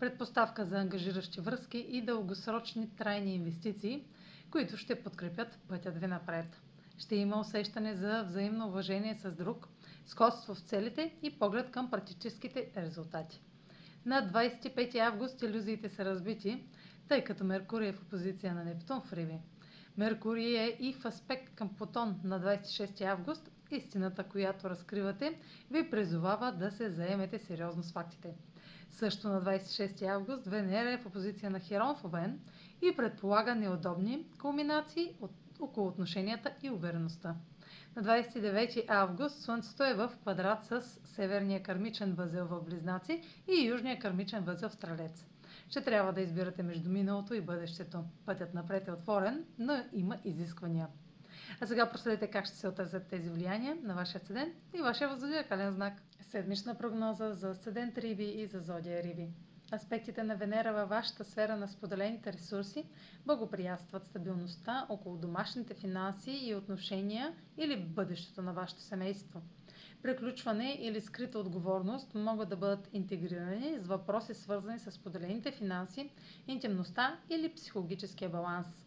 предпоставка за ангажиращи връзки и дългосрочни трайни инвестиции, които ще подкрепят пътят ви напред. Ще има усещане за взаимно уважение с друг, сходство в целите и поглед към практическите резултати. На 25 август иллюзиите са разбити, тъй като Меркурий е в опозиция на Нептун в Риби. Меркурий е и в аспект към Плутон на 26 август. Истината, която разкривате, ви призовава да се заемете сериозно с фактите. Също на 26 август Венера е в опозиция на Херон в Овен и предполага неудобни кулминации от, около отношенията и увереността. На 29 август Слънцето е в квадрат с северния кармичен възел в Близнаци и южния кармичен възел в Стрелец. Ще трябва да избирате между миналото и бъдещето. Пътят напред е отворен, но има изисквания. А сега проследете как ще се отразят тези влияния на вашия седен и вашия възодиакален знак. Седмична прогноза за Седент Риби и за Зодия Риби. Аспектите на Венера във вашата сфера на споделените ресурси благоприятстват стабилността около домашните финанси и отношения или бъдещето на вашето семейство. Приключване или скрита отговорност могат да бъдат интегрирани с въпроси свързани с споделените финанси, интимността или психологическия баланс.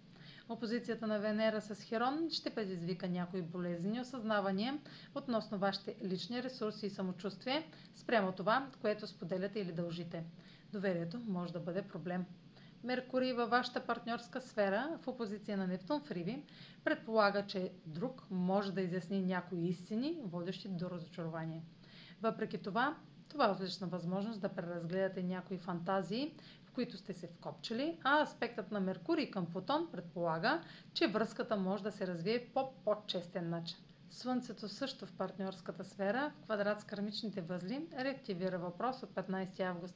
Опозицията на Венера с Херон ще предизвика някои болезнени осъзнавания относно вашите лични ресурси и самочувствие спрямо това, което споделяте или дължите. Доверието може да бъде проблем. Меркурий във вашата партньорска сфера в опозиция на Нептун в Риби предполага, че друг може да изясни някои истини, водещи до разочарование. Въпреки това, това е отлична възможност да преразгледате някои фантазии, в които сте се вкопчили, а аспектът на Меркурий към Плутон предполага, че връзката може да се развие по по-честен начин. Слънцето също в партньорската сфера, в квадрат с кармичните възли, реактивира въпрос от 15 август.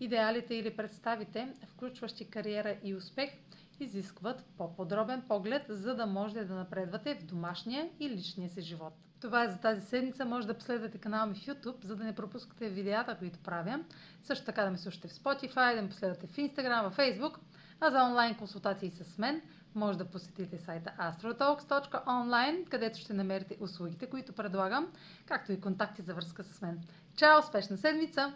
Идеалите или представите, включващи кариера и успех, изискват по-подробен поглед, за да можете да напредвате в домашния и личния си живот. Това е за тази седмица. Може да последвате канала ми в YouTube, за да не пропускате видеята, които правя. Също така да ме слушате в Spotify, да ме последвате в Instagram, в Facebook. А за онлайн консултации с мен, може да посетите сайта astrotalks.online, където ще намерите услугите, които предлагам, както и контакти за връзка с мен. Чао! Успешна седмица!